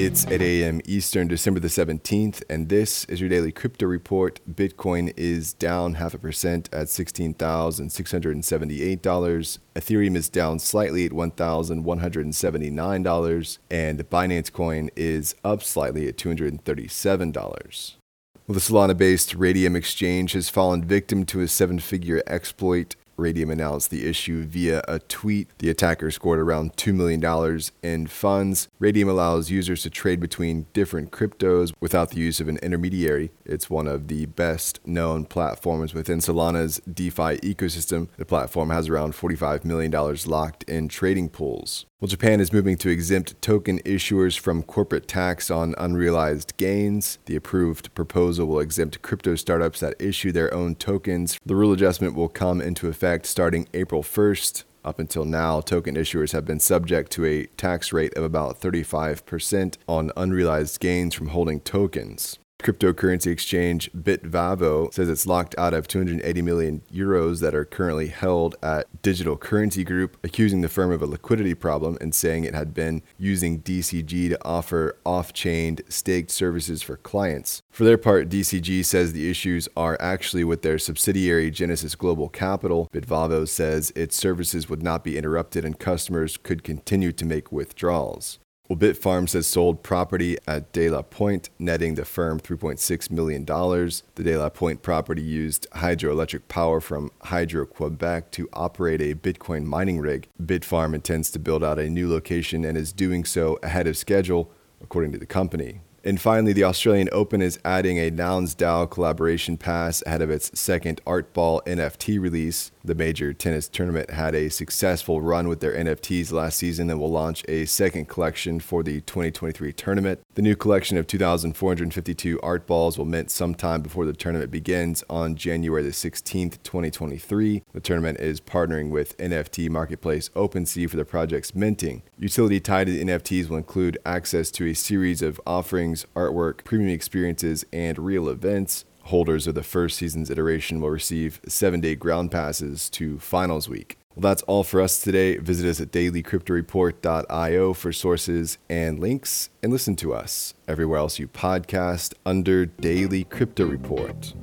It's 8 a.m. Eastern, December the 17th, and this is your daily crypto report. Bitcoin is down half a percent at $16,678. Ethereum is down slightly at $1,179, and Binance Coin is up slightly at $237. Well, the Solana based Raydium exchange has fallen victim to a seven figure exploit Raydium announced the issue via a tweet. The attacker scored around $2 million in funds. Raydium allows users to trade between different cryptos without the use of an intermediary. It's one of the best known platforms within Solana's DeFi ecosystem. The platform has around $45 million locked in trading pools. Well, Japan is moving to exempt token issuers from corporate tax on unrealized gains. The approved proposal will exempt crypto startups that issue their own tokens. The rule adjustment will come into effect starting April 1st. Up until now, token issuers have been subject to a tax rate of about 35% on unrealized gains from holding tokens. Cryptocurrency exchange Bitvavo says it's locked out of 280 million euros that are currently held at Digital Currency Group, accusing the firm of a liquidity problem and saying it had been using DCG to offer off chain staked services for clients. For their part, DCG says the issues are actually with their subsidiary Genesis Global Capital. Bitvavo says its services would not be interrupted and customers could continue to make withdrawals. Well, Bitfarms has sold property at De La Pointe, netting the firm $3.6 million. The De La Pointe property used hydroelectric power from Hydro Quebec to operate a Bitcoin mining rig. Bitfarm intends to build out a new location and is doing so ahead of schedule, according to the company. And finally, the Australian Open is adding a Nouns DAO collaboration pass ahead of its second Art Ball NFT release. The major tennis tournament had a successful run with their NFTs last season and will launch a second collection for the 2023 tournament. The new collection of 2,452 art balls will mint sometime before the tournament begins on January the 16th, 2023. The tournament is partnering with NFT marketplace OpenSea for the project's minting. Utility tied to the NFTs will include access to a series of offerings, artwork, premium experiences, and real events. Holders of the first season's iteration will receive seven day ground passes to finals week. Well, that's all for us today. Visit us at dailycryptoreport.io for sources and links, and listen to us everywhere else you podcast under Daily Crypto Report.